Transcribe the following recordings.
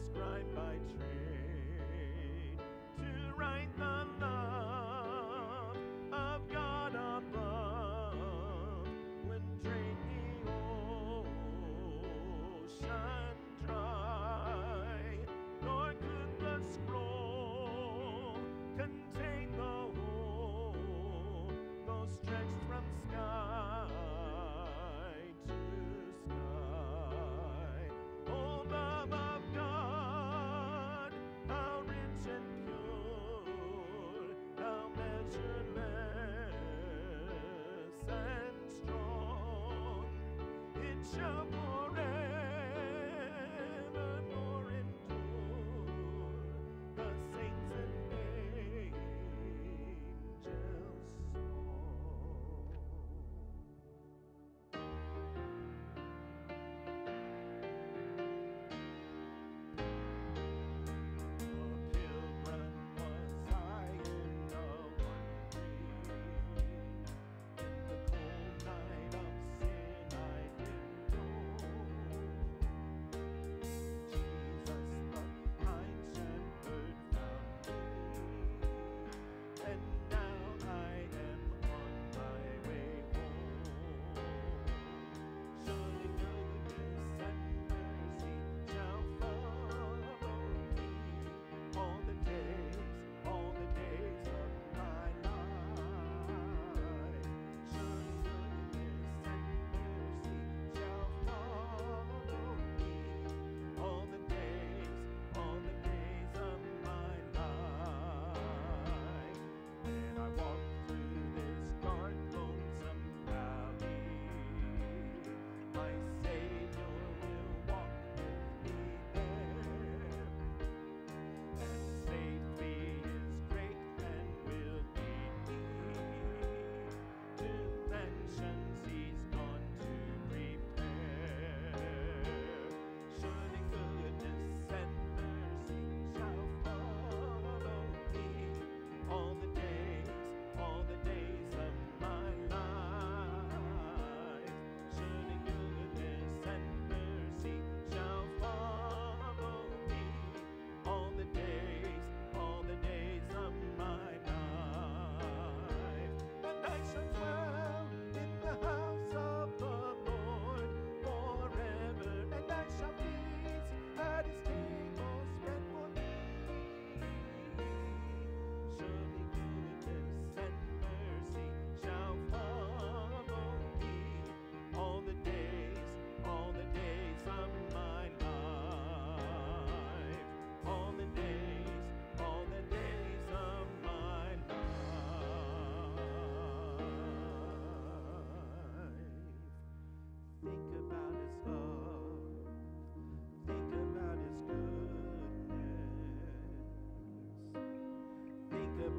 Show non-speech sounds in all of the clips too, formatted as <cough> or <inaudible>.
described by trees. te amo.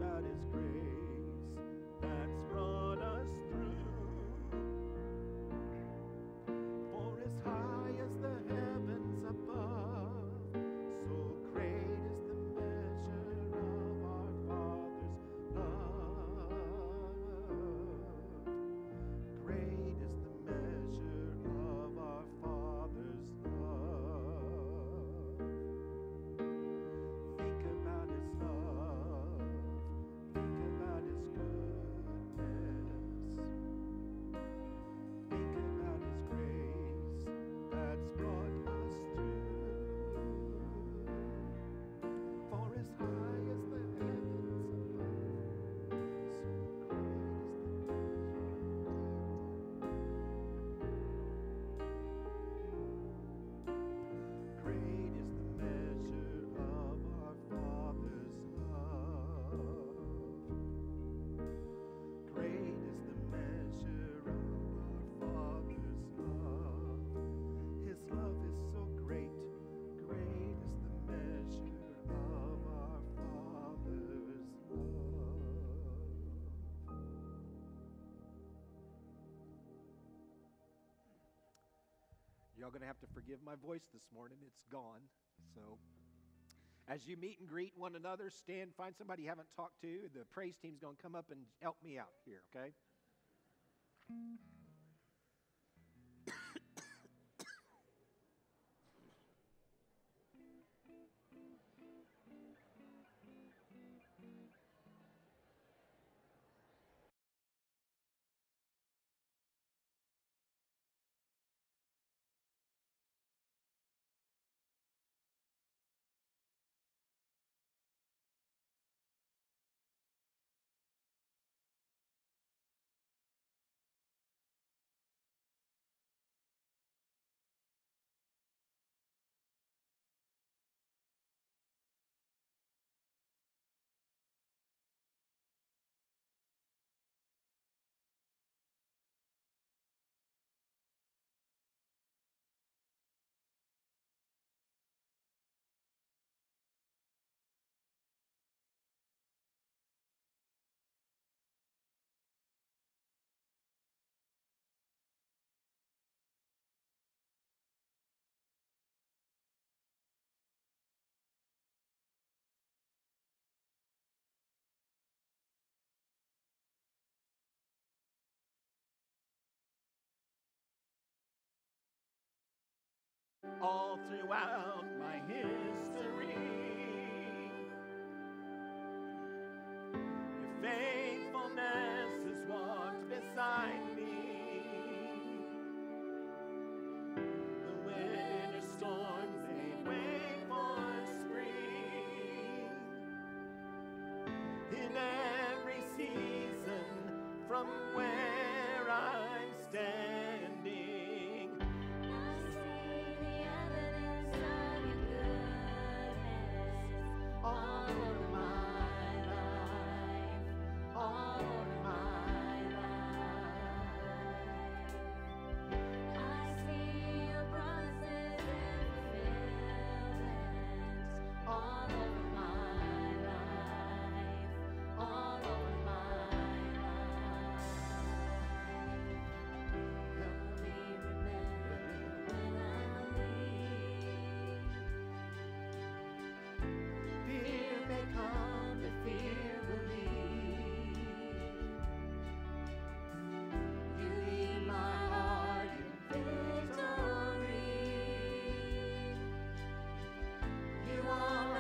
about is Y'all going to have to forgive my voice this morning. It's gone. So, as you meet and greet one another, stand, find somebody you haven't talked to. The praise team's going to come up and help me out here, okay? All throughout my history. Your faithfulness has walked beside me. The winter storms they wait for spring. In every season, from where Oh.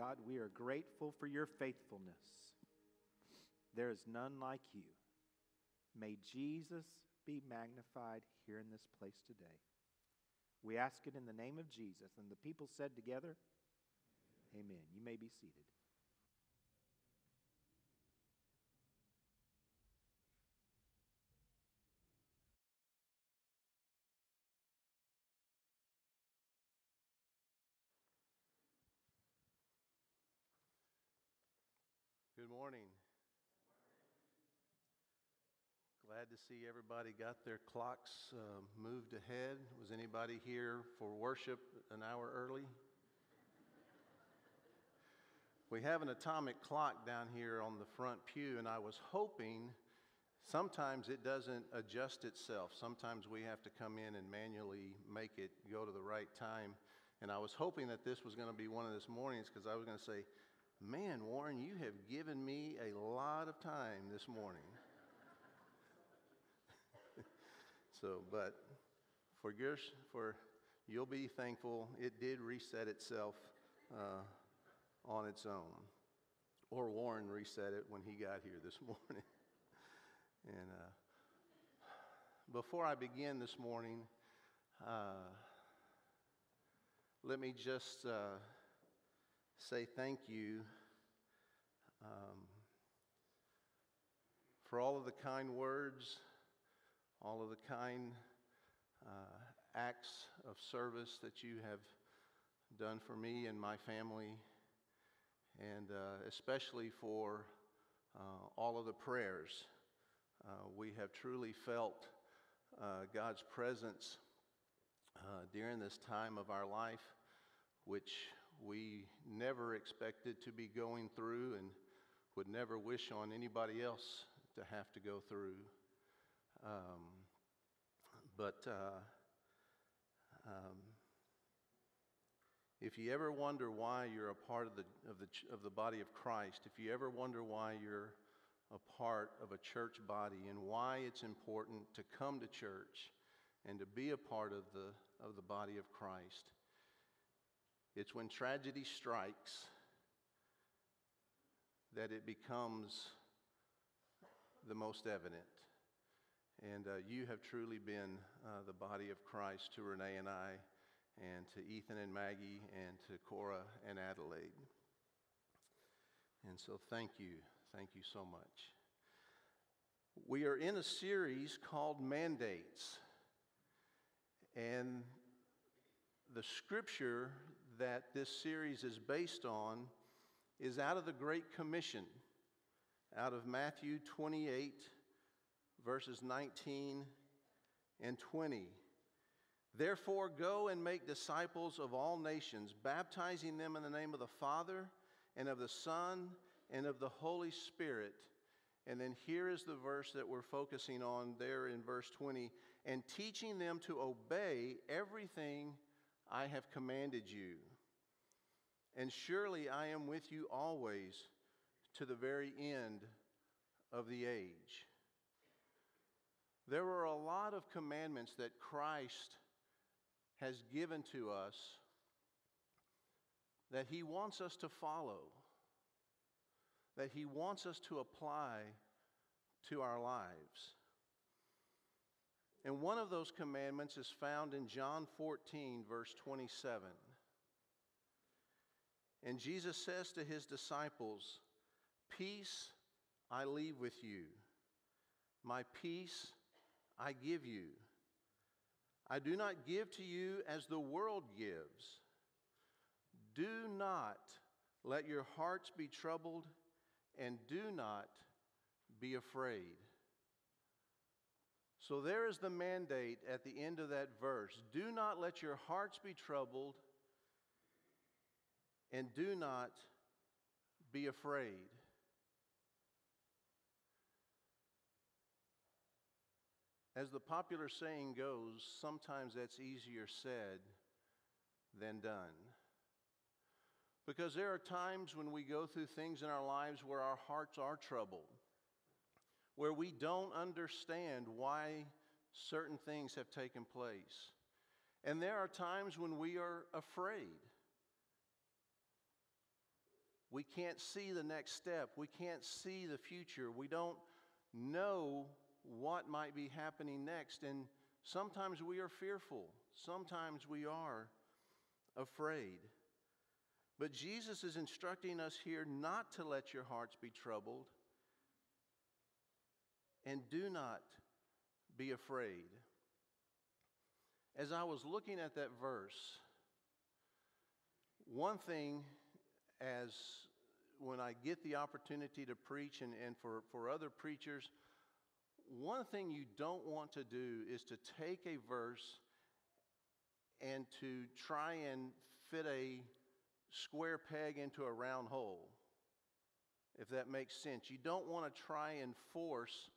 God, we are grateful for your faithfulness. There is none like you. May Jesus be magnified here in this place today. We ask it in the name of Jesus. And the people said together, Amen. You may be seated. Good morning. Glad to see everybody got their clocks uh, moved ahead. Was anybody here for worship an hour early? We have an atomic clock down here on the front pew, and I was hoping sometimes it doesn't adjust itself. Sometimes we have to come in and manually make it go to the right time. And I was hoping that this was going to be one of this mornings because I was going to say, Man, Warren, you have given me a lot of time this morning. So, but for for you'll be thankful, it did reset itself uh, on its own. Or Warren reset it when he got here this <laughs> morning. and uh, before I begin this morning, uh, let me just uh, say thank you um, for all of the kind words, all of the kind uh, acts of service that you have done for me and my family, and uh, especially for uh, all of the prayers. Uh, we have truly felt uh, God's presence uh, during this time of our life, which we never expected to be going through and would never wish on anybody else to have to go through. Um, but uh, um, if you ever wonder why you're a part of the, of, the, of the body of Christ, if you ever wonder why you're a part of a church body and why it's important to come to church and to be a part of the, of the body of Christ, it's when tragedy strikes that it becomes the most evident. And uh, you have truly been uh, the body of Christ to Renee and I, and to Ethan and Maggie, and to Cora and Adelaide. And so, thank you. Thank you so much. We are in a series called Mandates. And the scripture that this series is based on is out of the Great Commission, out of Matthew 28, verses 19 and 20. Therefore, go and make disciples of all nations, baptizing them in the name of the Father and of the Son and of the Holy Spirit. And then here is the verse that we're focusing on there in verse 20 and teaching them to obey everything I have commanded you. And surely I am with you always to the very end of the age. There are a lot of commandments that Christ has given to us that He wants us to follow, that He wants us to apply to our lives. And one of those commandments is found in John 14, verse 27. And Jesus says to his disciples, Peace I leave with you, my peace I give you. I do not give to you as the world gives. Do not let your hearts be troubled, and do not be afraid. So there is the mandate at the end of that verse do not let your hearts be troubled and do not be afraid. As the popular saying goes, sometimes that's easier said than done. Because there are times when we go through things in our lives where our hearts are troubled, where we don't understand why certain things have taken place. And there are times when we are afraid. We can't see the next step. We can't see the future. We don't know what might be happening next. And sometimes we are fearful. Sometimes we are afraid. But Jesus is instructing us here not to let your hearts be troubled and do not be afraid. As I was looking at that verse, one thing as when I get the opportunity to preach and, and for, for other preachers, one thing you don't want to do is to take a verse and to try and fit a square peg into a round hole, if that makes sense. You don't want to try and force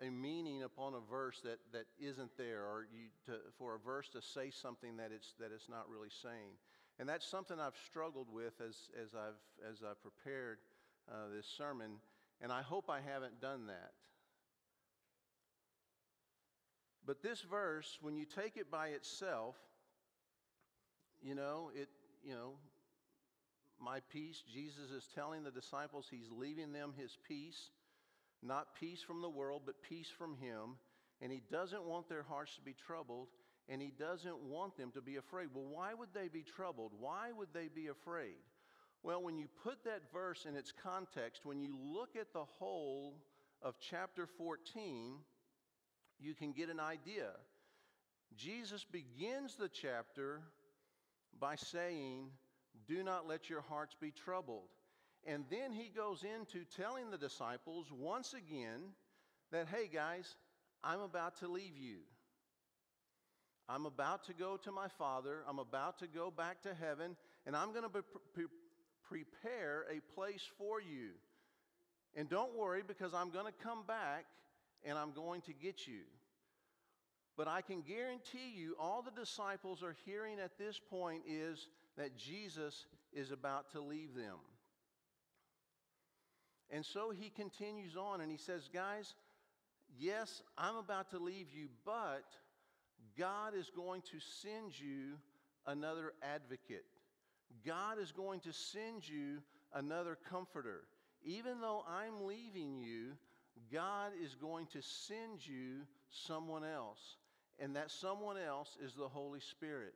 a meaning upon a verse that, that isn't there, or you to, for a verse to say something that it's, that it's not really saying. And that's something I've struggled with as, as, I've, as I've prepared uh, this sermon, and I hope I haven't done that. But this verse, when you take it by itself, you know, it, you know, my peace, Jesus is telling the disciples he's leaving them his peace, not peace from the world, but peace from him. And he doesn't want their hearts to be troubled, and he doesn't want them to be afraid. Well, why would they be troubled? Why would they be afraid? Well, when you put that verse in its context, when you look at the whole of chapter 14, you can get an idea. Jesus begins the chapter by saying, Do not let your hearts be troubled. And then he goes into telling the disciples once again that, hey guys, I'm about to leave you. I'm about to go to my Father. I'm about to go back to heaven, and I'm going to be pre- prepare a place for you. And don't worry because I'm going to come back and I'm going to get you. But I can guarantee you, all the disciples are hearing at this point is that Jesus is about to leave them. And so he continues on and he says, Guys, yes, I'm about to leave you, but God is going to send you another advocate. God is going to send you another comforter. Even though I'm leaving you, God is going to send you someone else. And that someone else is the Holy Spirit.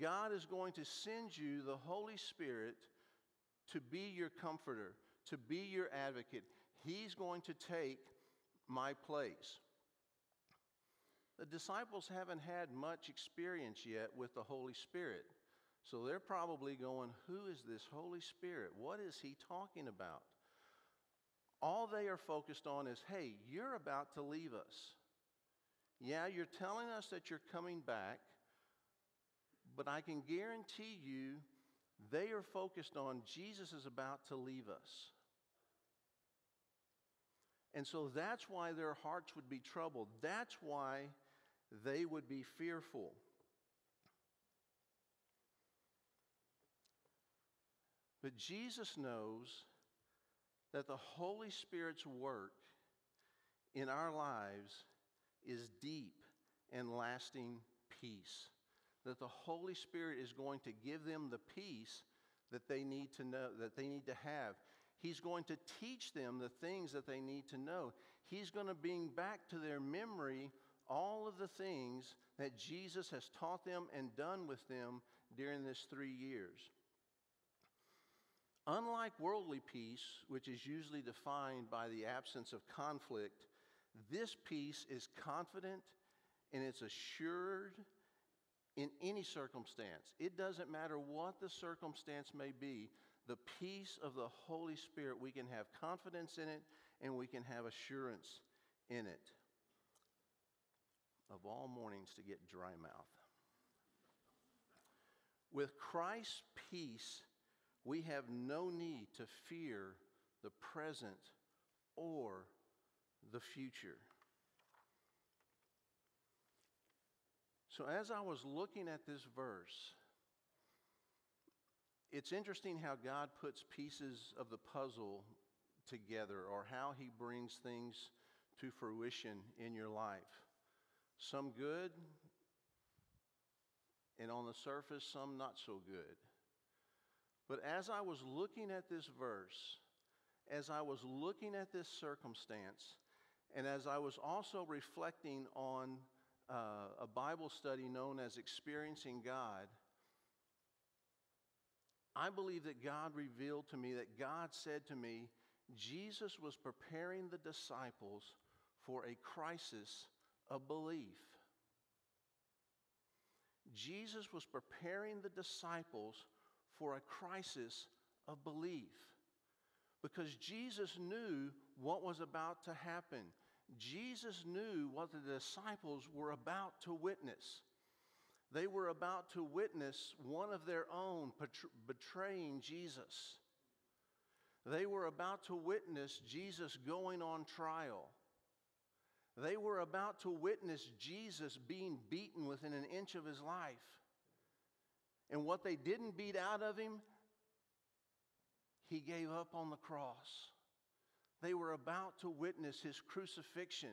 God is going to send you the Holy Spirit to be your comforter, to be your advocate. He's going to take my place. The disciples haven't had much experience yet with the Holy Spirit. So they're probably going, Who is this Holy Spirit? What is he talking about? All they are focused on is, Hey, you're about to leave us. Yeah, you're telling us that you're coming back, but I can guarantee you they are focused on Jesus is about to leave us. And so that's why their hearts would be troubled. That's why they would be fearful. But Jesus knows that the Holy Spirit's work in our lives is deep and lasting peace. That the Holy Spirit is going to give them the peace that they need to know, that they need to have. He's going to teach them the things that they need to know. He's going to bring back to their memory all of the things that Jesus has taught them and done with them during this three years. Unlike worldly peace, which is usually defined by the absence of conflict, this peace is confident and it's assured in any circumstance. It doesn't matter what the circumstance may be, the peace of the Holy Spirit, we can have confidence in it and we can have assurance in it. Of all mornings to get dry mouth. With Christ's peace, we have no need to fear the present or the future. So, as I was looking at this verse, it's interesting how God puts pieces of the puzzle together or how He brings things to fruition in your life. Some good, and on the surface, some not so good. But as I was looking at this verse, as I was looking at this circumstance, and as I was also reflecting on uh, a Bible study known as Experiencing God, I believe that God revealed to me, that God said to me, Jesus was preparing the disciples for a crisis of belief. Jesus was preparing the disciples for a crisis of belief because Jesus knew what was about to happen. Jesus knew what the disciples were about to witness. They were about to witness one of their own betraying Jesus. They were about to witness Jesus going on trial. They were about to witness Jesus being beaten within an inch of his life. And what they didn't beat out of him, he gave up on the cross. They were about to witness his crucifixion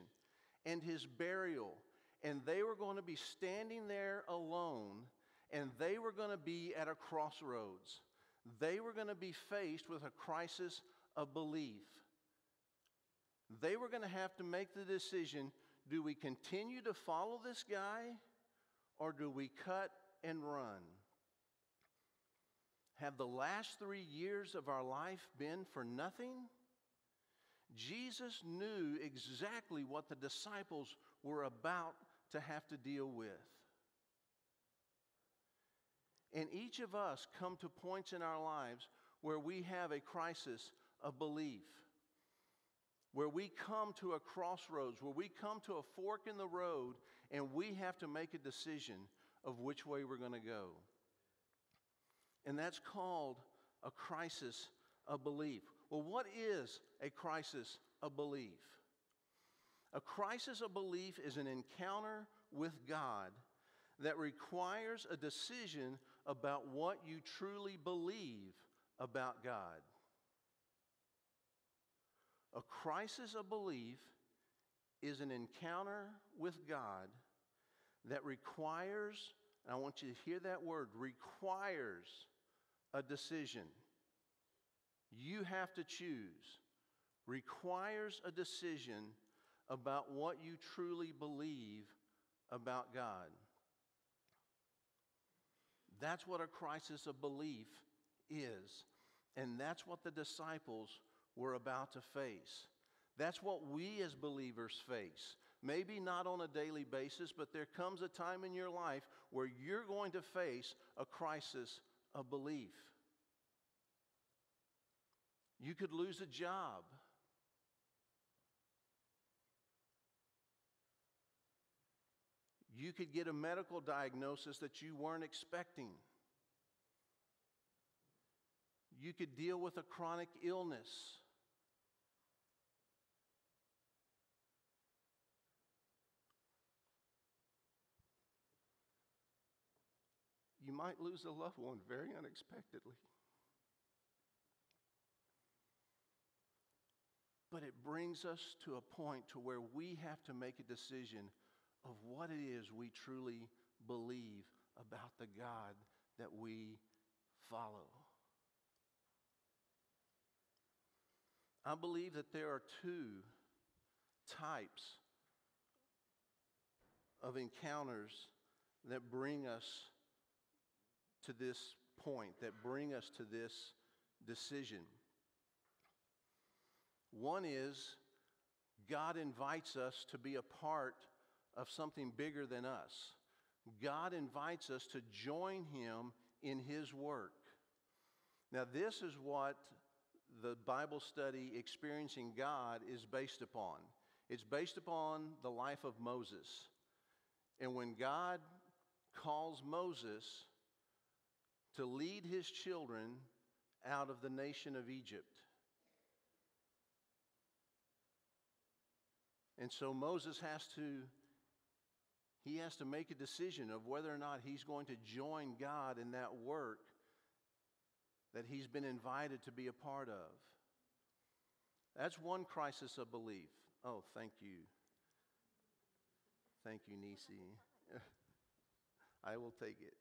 and his burial. And they were going to be standing there alone, and they were going to be at a crossroads. They were going to be faced with a crisis of belief. They were going to have to make the decision do we continue to follow this guy, or do we cut and run? Have the last three years of our life been for nothing? Jesus knew exactly what the disciples were about to have to deal with. And each of us come to points in our lives where we have a crisis of belief, where we come to a crossroads, where we come to a fork in the road, and we have to make a decision of which way we're going to go. And that's called a crisis of belief. Well, what is a crisis of belief? A crisis of belief is an encounter with God that requires a decision about what you truly believe about God. A crisis of belief is an encounter with God that requires, and I want you to hear that word, requires a decision. You have to choose. Requires a decision about what you truly believe about God. That's what a crisis of belief is. And that's what the disciples were about to face. That's what we as believers face. Maybe not on a daily basis, but there comes a time in your life where you're going to face a crisis of belief. You could lose a job. You could get a medical diagnosis that you weren't expecting. You could deal with a chronic illness. You might lose a loved one very unexpectedly. But it brings us to a point to where we have to make a decision of what it is we truly believe about the God that we follow. I believe that there are two types of encounters that bring us to this point, that bring us to this decision. One is God invites us to be a part of something bigger than us. God invites us to join Him in His work. Now, this is what the Bible study, Experiencing God, is based upon. It's based upon the life of Moses. And when God calls Moses to lead his children out of the nation of Egypt, And so Moses has to he has to make a decision of whether or not he's going to join God in that work that he's been invited to be a part of. That's one crisis of belief. Oh, thank you. Thank you, Nisi. <laughs> I will take it.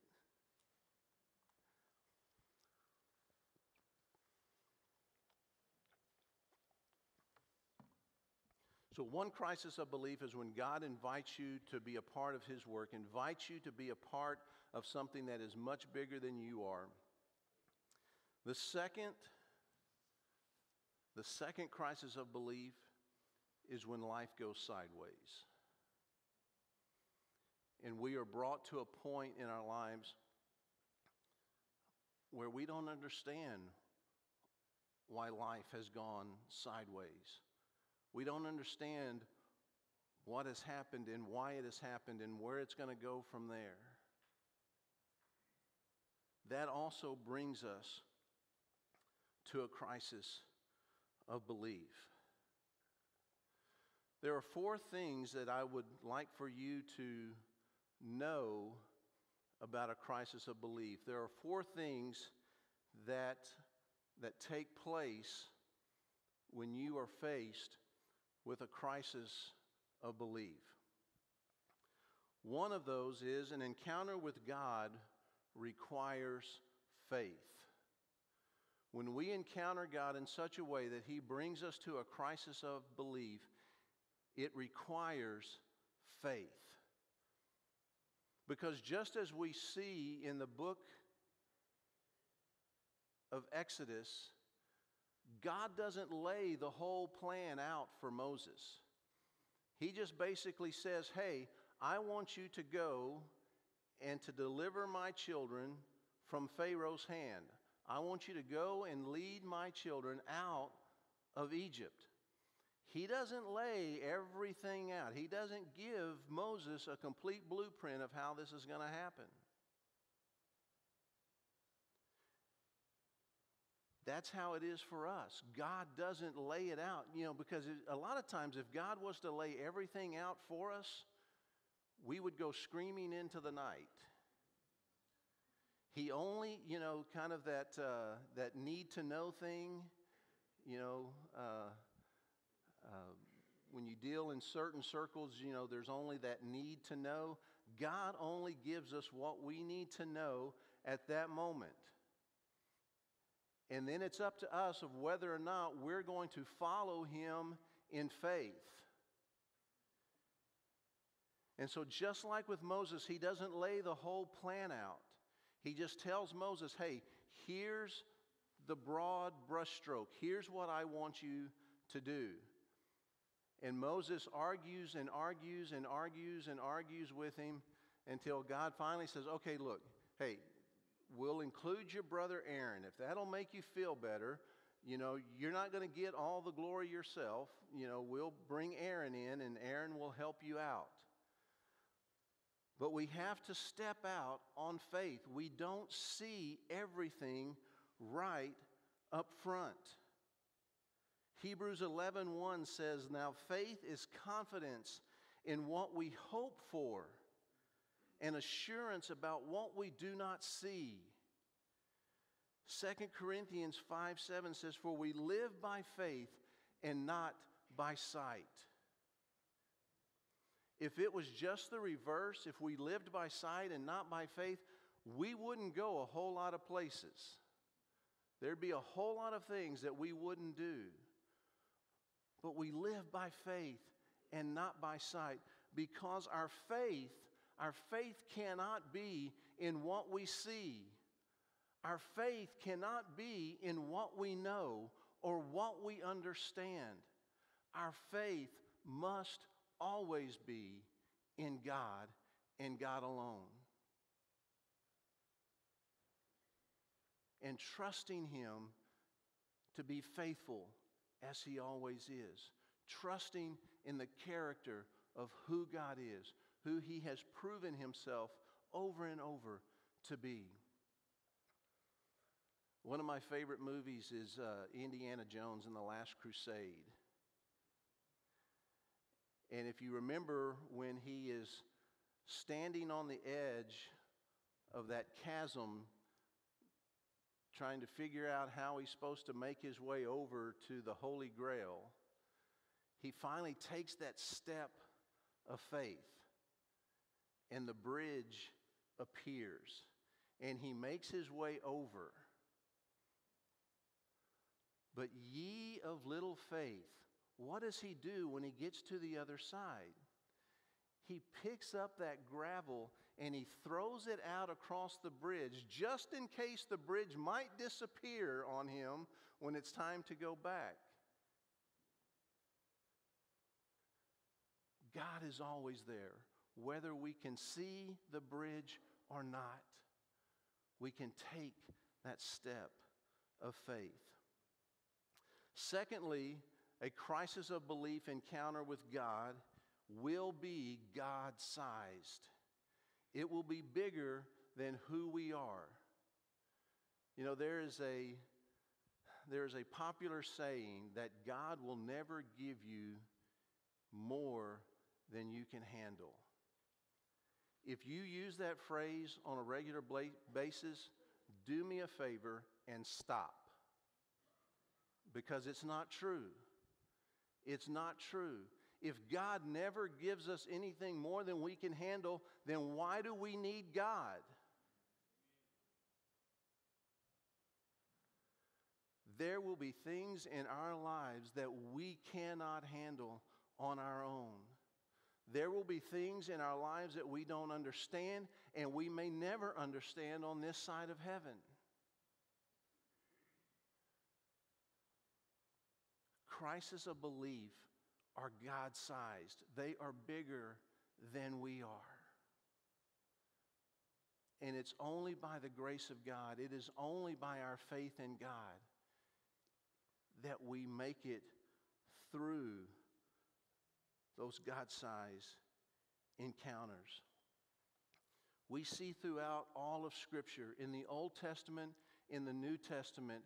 So, one crisis of belief is when God invites you to be a part of His work, invites you to be a part of something that is much bigger than you are. The second, the second crisis of belief is when life goes sideways. And we are brought to a point in our lives where we don't understand why life has gone sideways. We don't understand what has happened and why it has happened and where it's going to go from there. That also brings us to a crisis of belief. There are four things that I would like for you to know about a crisis of belief. There are four things that, that take place when you are faced with a crisis of belief. One of those is an encounter with God requires faith. When we encounter God in such a way that He brings us to a crisis of belief, it requires faith. Because just as we see in the book of Exodus, God doesn't lay the whole plan out for Moses. He just basically says, Hey, I want you to go and to deliver my children from Pharaoh's hand. I want you to go and lead my children out of Egypt. He doesn't lay everything out. He doesn't give Moses a complete blueprint of how this is going to happen. That's how it is for us. God doesn't lay it out, you know, because a lot of times if God was to lay everything out for us, we would go screaming into the night. He only, you know, kind of that, uh, that need to know thing, you know, uh, uh, when you deal in certain circles, you know, there's only that need to know. God only gives us what we need to know at that moment. And then it's up to us of whether or not we're going to follow him in faith. And so, just like with Moses, he doesn't lay the whole plan out. He just tells Moses, hey, here's the broad brushstroke. Here's what I want you to do. And Moses argues and argues and argues and argues with him until God finally says, okay, look, hey, we'll include your brother Aaron. If that'll make you feel better, you know, you're not going to get all the glory yourself. You know, we'll bring Aaron in and Aaron will help you out. But we have to step out on faith. We don't see everything right up front. Hebrews 11:1 says, "Now faith is confidence in what we hope for and assurance about what we do not see." 2 Corinthians 5 7 says, For we live by faith and not by sight. If it was just the reverse, if we lived by sight and not by faith, we wouldn't go a whole lot of places. There'd be a whole lot of things that we wouldn't do. But we live by faith and not by sight because our faith, our faith cannot be in what we see. Our faith cannot be in what we know or what we understand. Our faith must always be in God and God alone. And trusting Him to be faithful as He always is. Trusting in the character of who God is, who He has proven Himself over and over to be. One of my favorite movies is uh, Indiana Jones and the Last Crusade. And if you remember when he is standing on the edge of that chasm, trying to figure out how he's supposed to make his way over to the Holy Grail, he finally takes that step of faith, and the bridge appears, and he makes his way over. But ye of little faith, what does he do when he gets to the other side? He picks up that gravel and he throws it out across the bridge just in case the bridge might disappear on him when it's time to go back. God is always there, whether we can see the bridge or not. We can take that step of faith. Secondly, a crisis of belief encounter with God will be God sized. It will be bigger than who we are. You know, there is a there is a popular saying that God will never give you more than you can handle. If you use that phrase on a regular basis, do me a favor and stop. Because it's not true. It's not true. If God never gives us anything more than we can handle, then why do we need God? There will be things in our lives that we cannot handle on our own. There will be things in our lives that we don't understand, and we may never understand on this side of heaven. Crises of belief are God sized, they are bigger than we are. And it's only by the grace of God, it is only by our faith in God that we make it through those God size encounters. We see throughout all of Scripture, in the Old Testament, in the New Testament,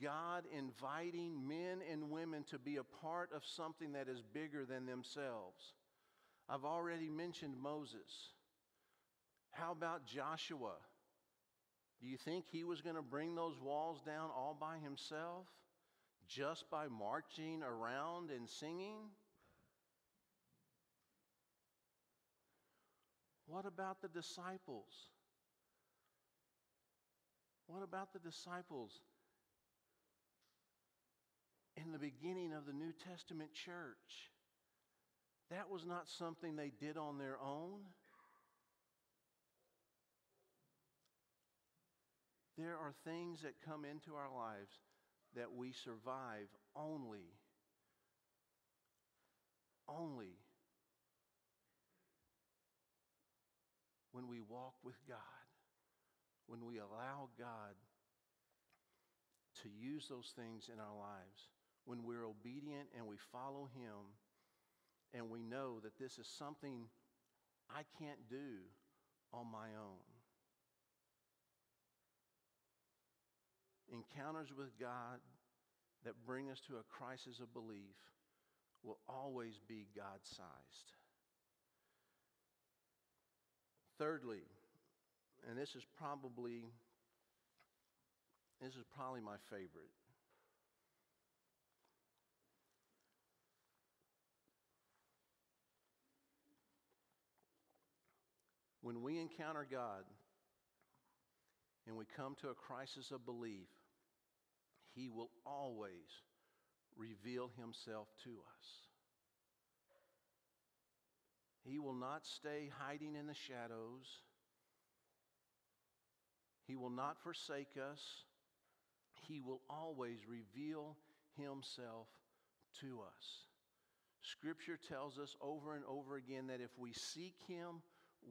God inviting men and women to be a part of something that is bigger than themselves. I've already mentioned Moses. How about Joshua? Do you think he was going to bring those walls down all by himself? Just by marching around and singing? What about the disciples? What about the disciples in the beginning of the New Testament church? That was not something they did on their own. There are things that come into our lives that we survive only, only when we walk with God, when we allow God to use those things in our lives, when we're obedient and we follow Him, and we know that this is something I can't do on my own. Encounters with God that bring us to a crisis of belief will always be God sized. Thirdly, and this is probably this is probably my favorite. When we encounter God and we come to a crisis of belief, He will always reveal Himself to us. He will not stay hiding in the shadows. He will not forsake us. He will always reveal Himself to us. Scripture tells us over and over again that if we seek Him,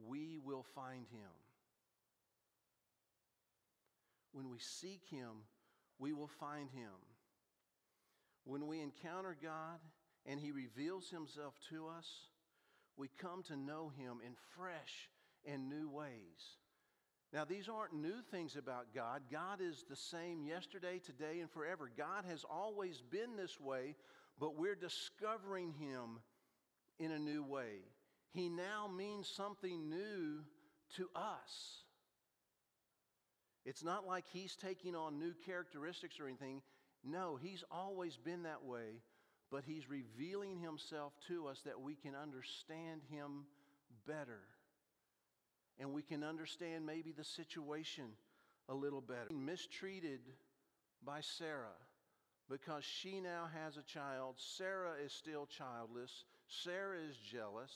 we will find Him. When we seek Him, we will find Him. When we encounter God and He reveals Himself to us, we come to know Him in fresh and new ways. Now, these aren't new things about God. God is the same yesterday, today, and forever. God has always been this way, but we're discovering Him in a new way. He now means something new to us. It's not like He's taking on new characteristics or anything. No, He's always been that way, but He's revealing Himself to us that we can understand Him better and we can understand maybe the situation a little better. Mistreated by Sarah, because she now has a child. Sarah is still childless. Sarah is jealous.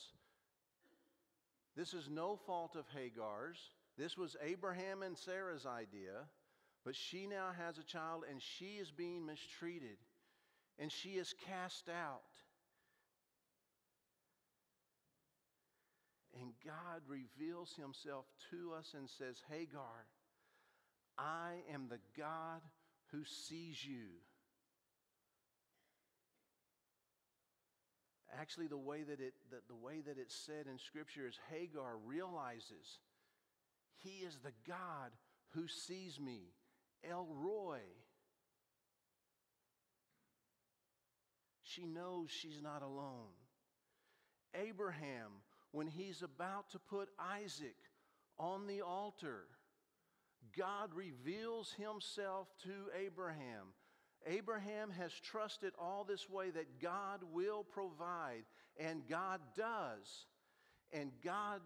This is no fault of Hagar's. This was Abraham and Sarah's idea. But she now has a child and she is being mistreated and she is cast out. And God reveals himself to us and says, Hagar, I am the God who sees you. Actually, the way that, it, the, the way that it's said in Scripture is Hagar realizes he is the God who sees me, El Roi. She knows she's not alone. Abraham, when he's about to put Isaac on the altar, God reveals himself to Abraham. Abraham has trusted all this way that God will provide, and God does. And God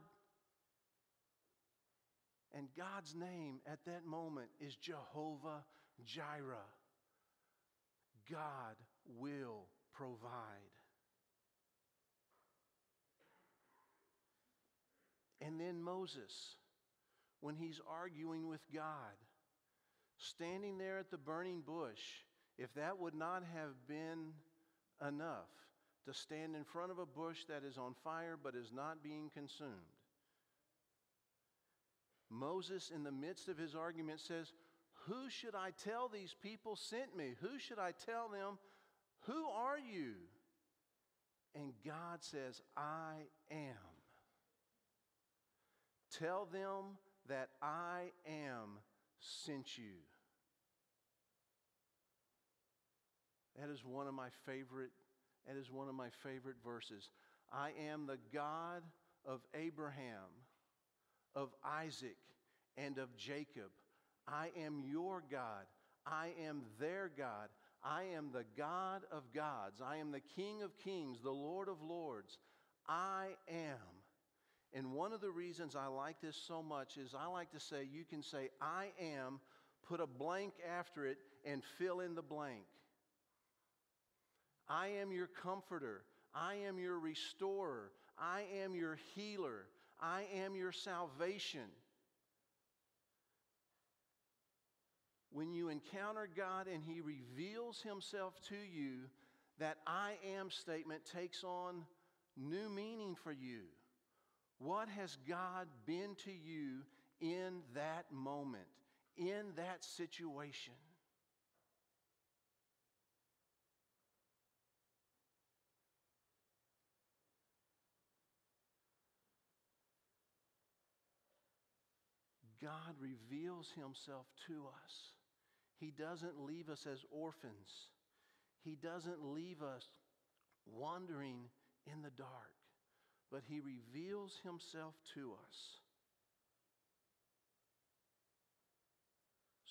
and God's name at that moment is Jehovah Jireh. God will provide. And then Moses, when he's arguing with God, standing there at the burning bush, if that would not have been enough to stand in front of a bush that is on fire but is not being consumed, Moses, in the midst of his argument, says, Who should I tell these people sent me? Who should I tell them? Who are you? And God says, I am. Tell them that I am sent you. That is one of my favorite that is one of my favorite verses. I am the God of Abraham, of Isaac, and of Jacob. I am your God. I am their God. I am the God of gods. I am the King of kings, the Lord of lords. I am. And one of the reasons I like this so much is I like to say, you can say, I am, put a blank after it, and fill in the blank. I am your comforter. I am your restorer. I am your healer. I am your salvation. When you encounter God and He reveals Himself to you, that I am statement takes on new meaning for you. What has God been to you in that moment, in that situation? God reveals himself to us. He doesn't leave us as orphans. He doesn't leave us wandering in the dark, but He reveals Himself to us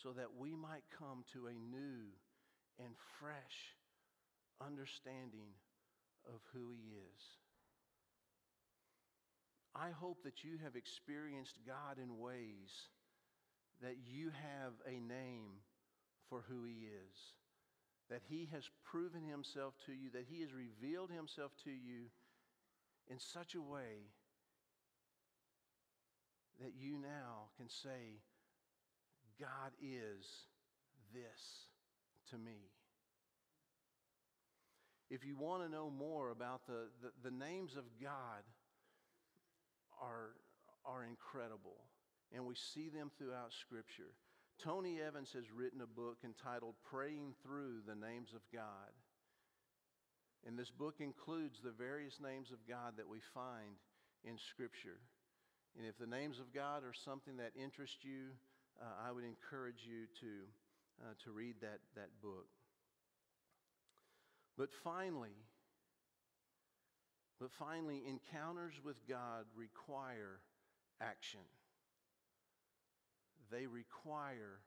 so that we might come to a new and fresh understanding of who He is. I hope that you have experienced God in ways that you have a name for who He is, that He has proven Himself to you, that He has revealed Himself to you in such a way that you now can say, God is this to me. If you want to know more about the, the, the names of God, are, are incredible, and we see them throughout Scripture. Tony Evans has written a book entitled Praying Through the Names of God. And this book includes the various names of God that we find in Scripture. And if the names of God are something that interests you, uh, I would encourage you to, uh, to read that, that book. But finally, but finally, encounters with God require action. They require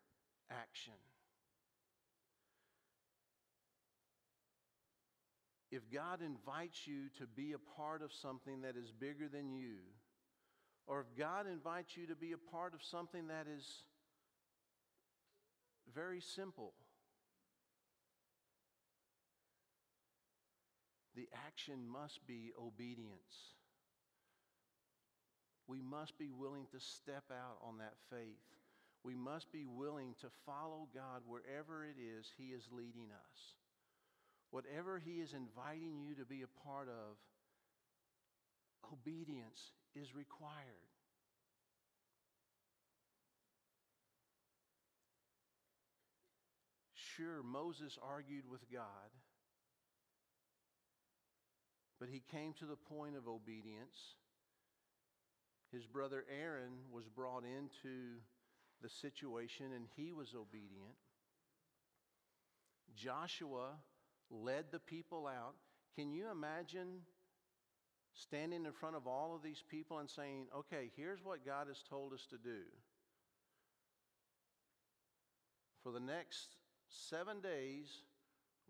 action. If God invites you to be a part of something that is bigger than you, or if God invites you to be a part of something that is very simple, the action must be obedience. We must be willing to step out on that faith. We must be willing to follow God wherever it is He is leading us. Whatever He is inviting you to be a part of, obedience is required. Sure, Moses argued with God, but he came to the point of obedience. His brother Aaron was brought into the situation and he was obedient. Joshua led the people out. Can you imagine standing in front of all of these people and saying, okay, here's what God has told us to do? For the next seven days,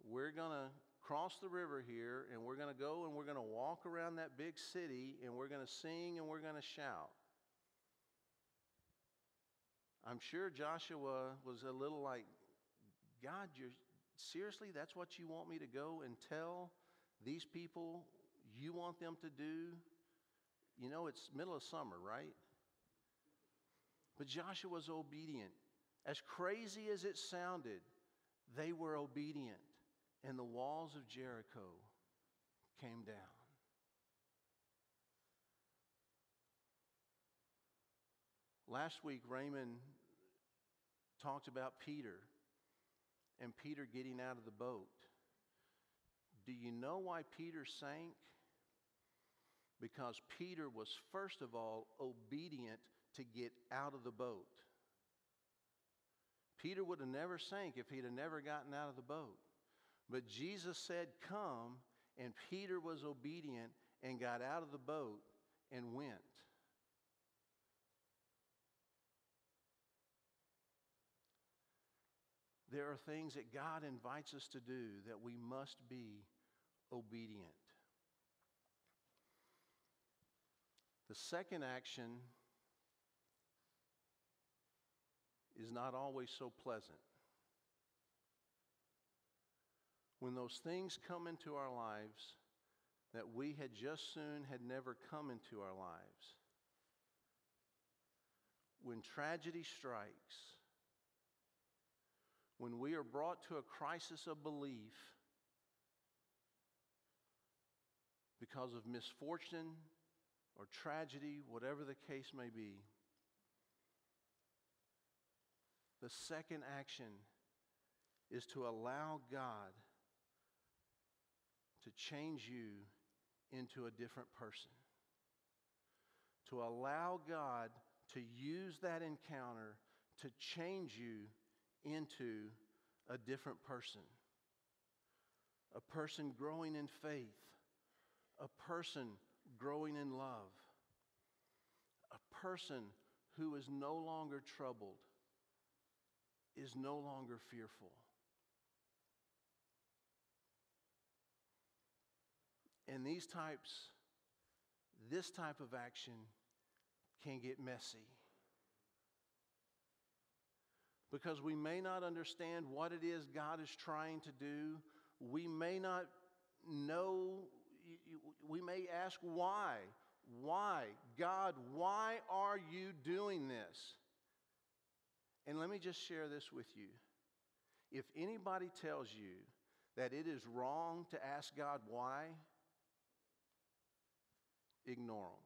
we're going to cross the river here and we're going to go and we're going to walk around that big city and we're going to sing and we're going to shout. I'm sure Joshua was a little like, God, you're seriously, that's what you want me to go and tell these people you want them to do? You know, it's middle of summer, right? But Joshua was obedient. As crazy as it sounded, they were obedient, and the walls of Jericho came down. Last week, Raymond talked about Peter and Peter getting out of the boat. Do you know why Peter sank? Because Peter was, first of all, obedient to get out of the boat. Peter would have never sank if he'd have never gotten out of the boat. But Jesus said, Come, and Peter was obedient and got out of the boat and went. There are things that God invites us to do that we must be obedient. The second action is not always so pleasant. When those things come into our lives that we had just soon had never come into our lives, when tragedy strikes, when we are brought to a crisis of belief because of misfortune or tragedy, whatever the case may be, the second action is to allow God to change you into a different person. To allow God to use that encounter to change you into a different person. A person growing in faith, a person growing in love, a person who is no longer troubled, is no longer fearful. And these types, this type of action can get messy. Because we may not understand what it is God is trying to do. We may not know, we may ask why. Why? God, why are you doing this? And let me just share this with you. If anybody tells you that it is wrong to ask God why, ignore them.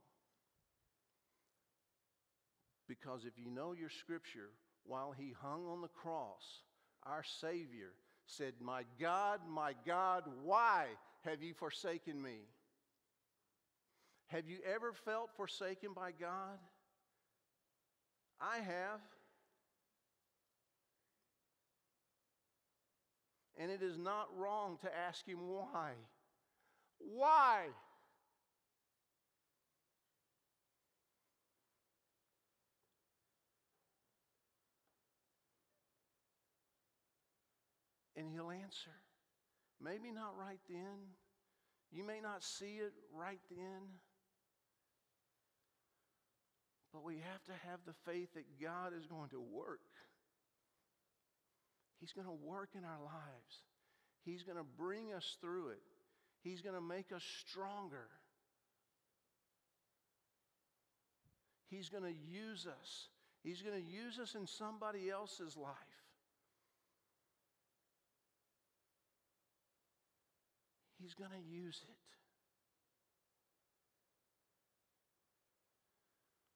Because if you know your scripture, while he hung on the cross, our Savior said, My God, my God, why have you forsaken me? Have you ever felt forsaken by God? I have. And it is not wrong to ask Him why. Why? And He'll answer. Maybe not right then. You may not see it right then. But we have to have the faith that God is going to work. He's going to work in our lives. He's going to bring us through it. He's going to make us stronger. He's going to use us. He's going to use us in somebody else's life. He's going to use it.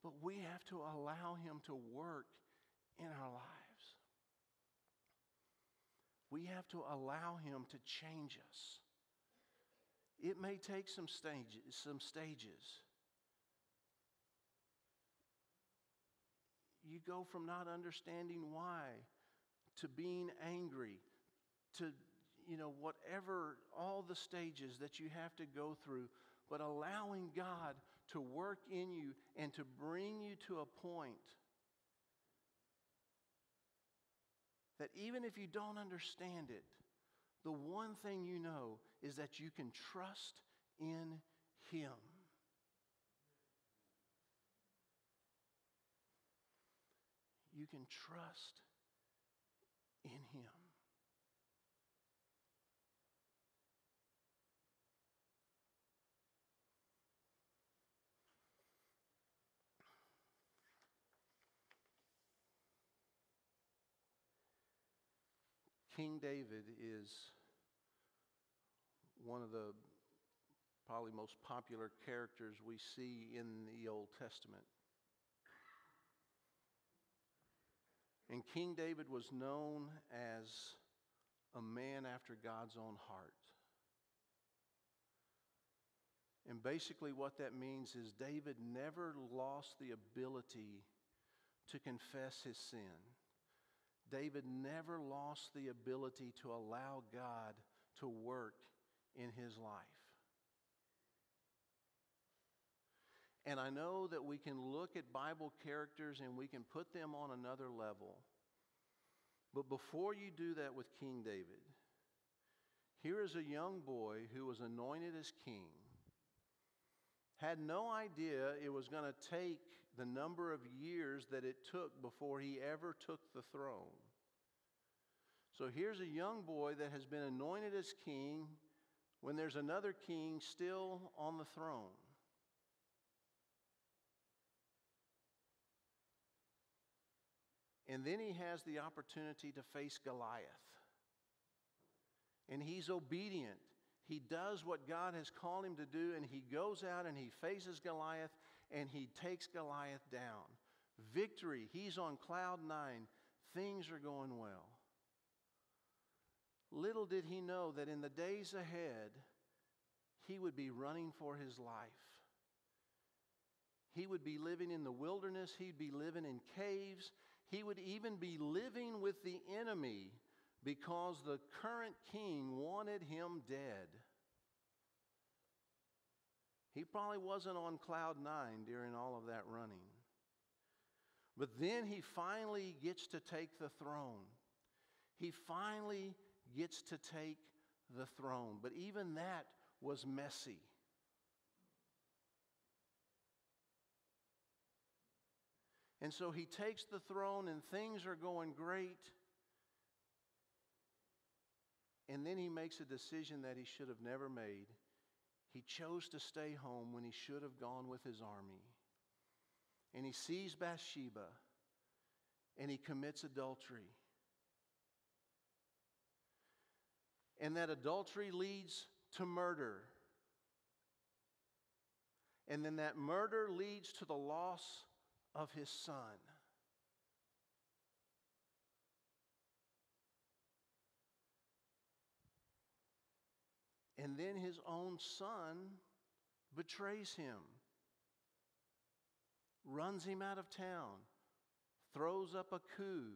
But we have to allow Him to work in our lives. We have to allow Him to change us. It may take some stages, some stages. You go from not understanding why to being angry to you know whatever all the stages that you have to go through but allowing God to work in you and to bring you to a point that even if you don't understand it, the one thing you know is that you can trust in Him. You can trust in Him. King David is one of the probably most popular characters we see in the Old Testament. And King David was known as a man after God's own heart. And basically, what that means is David never lost the ability to confess his sin. David never lost the ability to allow God to work in his life. And I know that we can look at Bible characters and we can put them on another level. But before you do that with King David, here is a young boy who was anointed as king, had no idea it was going to take the number of years that it took before he ever took the throne. So here's a young boy that has been anointed as king when there's another king still on the throne. And then he has the opportunity to face Goliath. And he's obedient. He does what God has called him to do, and he goes out and he faces Goliath and he takes Goliath down. Victory. He's on cloud nine. Things are going well. Little did he know that in the days ahead, he would be running for his life. He would be living in the wilderness. He'd be living in caves. He would even be living with the enemy because the current king wanted him dead. He probably wasn't on cloud nine during all of that running. But then he finally gets to take the throne. He finally gets to take the throne. But even that was messy. And so he takes the throne, and things are going great. And then he makes a decision that he should have never made. He chose to stay home when he should have gone with his army. And he sees Bathsheba, and he commits adultery. And that adultery leads to murder. And then that murder leads to the loss of his son. And then his own son betrays him, runs him out of town, throws up a coup,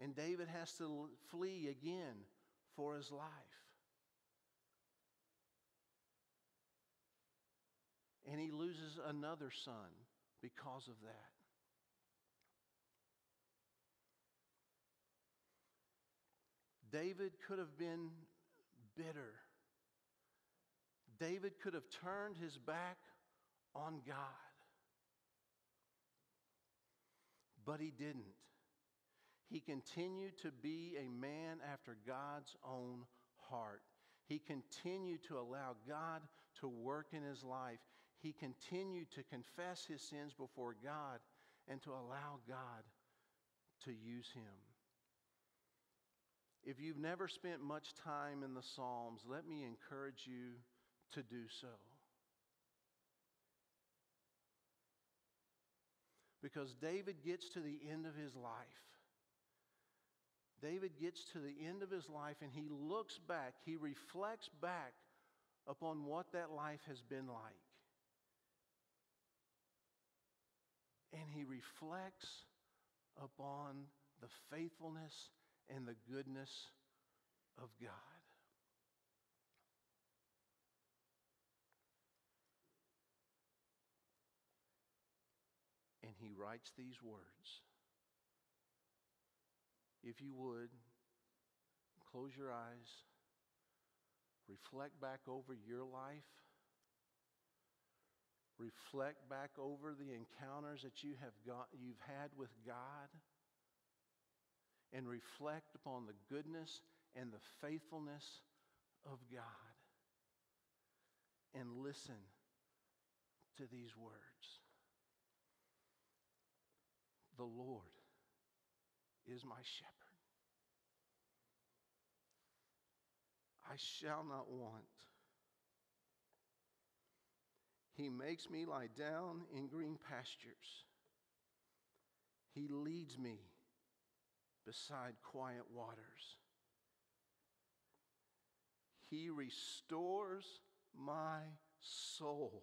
and David has to flee again for his life. And he loses another son because of that. David could have been bitter. David could have turned his back on God. But he didn't. He continued to be a man after God's own heart. He continued to allow God to work in his life. He continued to confess his sins before God and to allow God to use him. If you've never spent much time in the Psalms, let me encourage you to do so. Because David gets to the end of his life. David gets to the end of his life and he looks back, he reflects back upon what that life has been like. And he reflects upon the faithfulness and the goodness of God. And he writes these words. If you would, close your eyes, reflect back over your life, reflect back over the encounters that you have got, you've had with God, and reflect upon the goodness and the faithfulness of God. And listen to these words The Lord is my shepherd. I shall not want. He makes me lie down in green pastures. He leads me beside quiet waters. He restores my soul.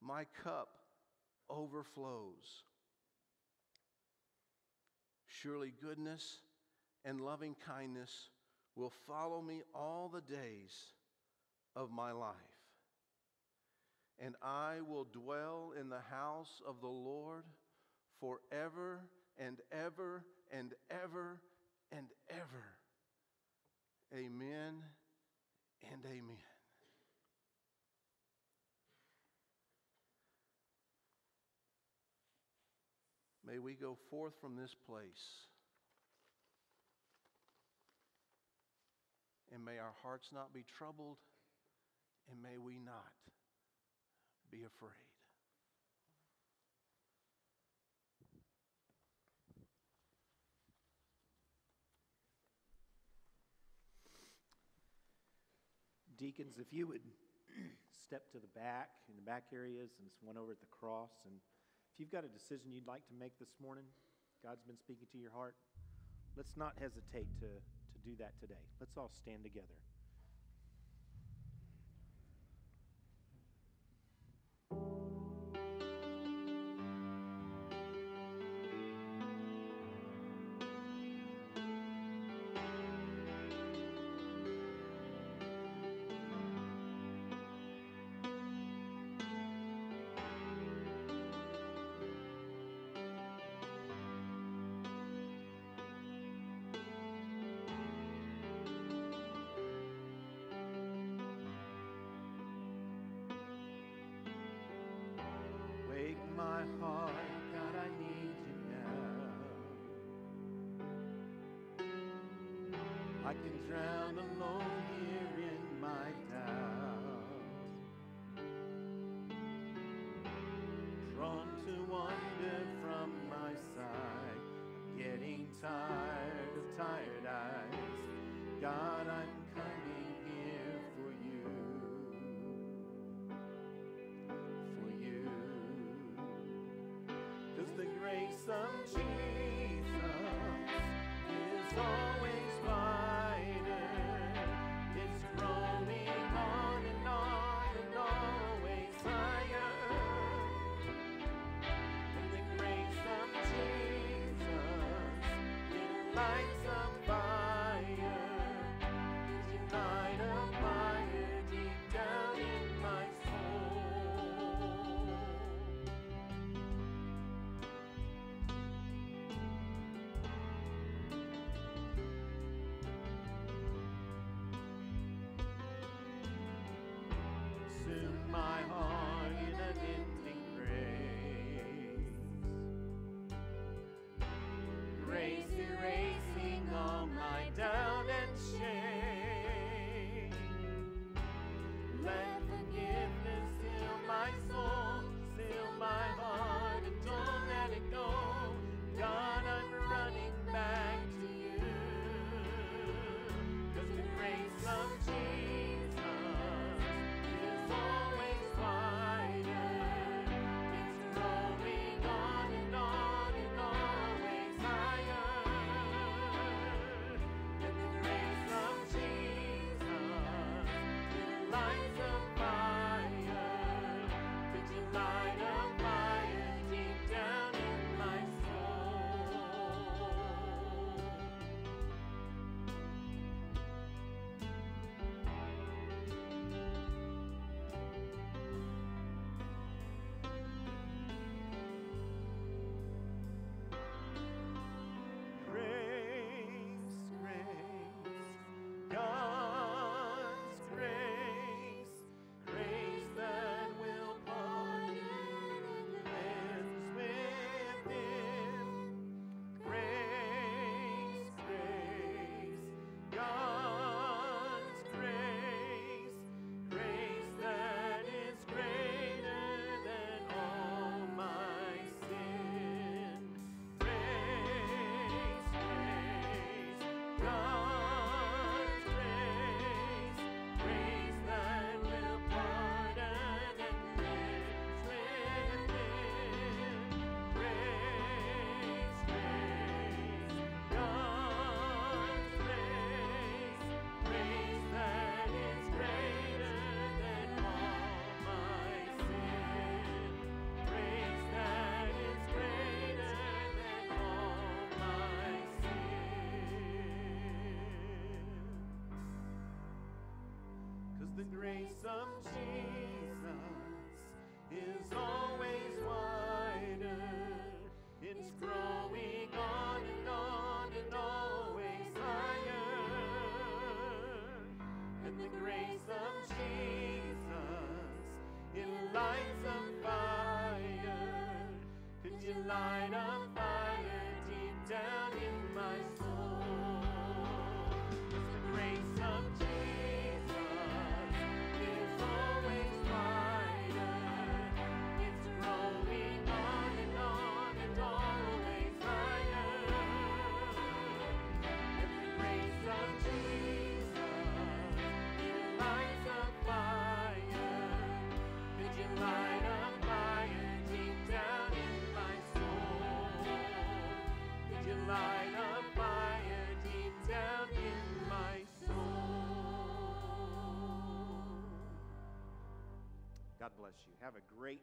My cup overflows. Surely goodness and loving kindness will follow me all the days of my life. And I will dwell in the house of the Lord forever and ever and ever and ever. Amen and amen. May we go forth from this place. And may our hearts not be troubled, and may we not be afraid. Deacons, if you would <clears throat> step to the back, in the back areas, and one over at the cross. And if you've got a decision you'd like to make this morning, God's been speaking to your heart, let's not hesitate to, to do that today. Let's all stand together. I can drown alone here in my doubt. Drawn to wander from my side, getting tired of tired eyes. God, I'm coming here for you for you. Cause the grace of Jesus is always The grace of Jesus Have a great.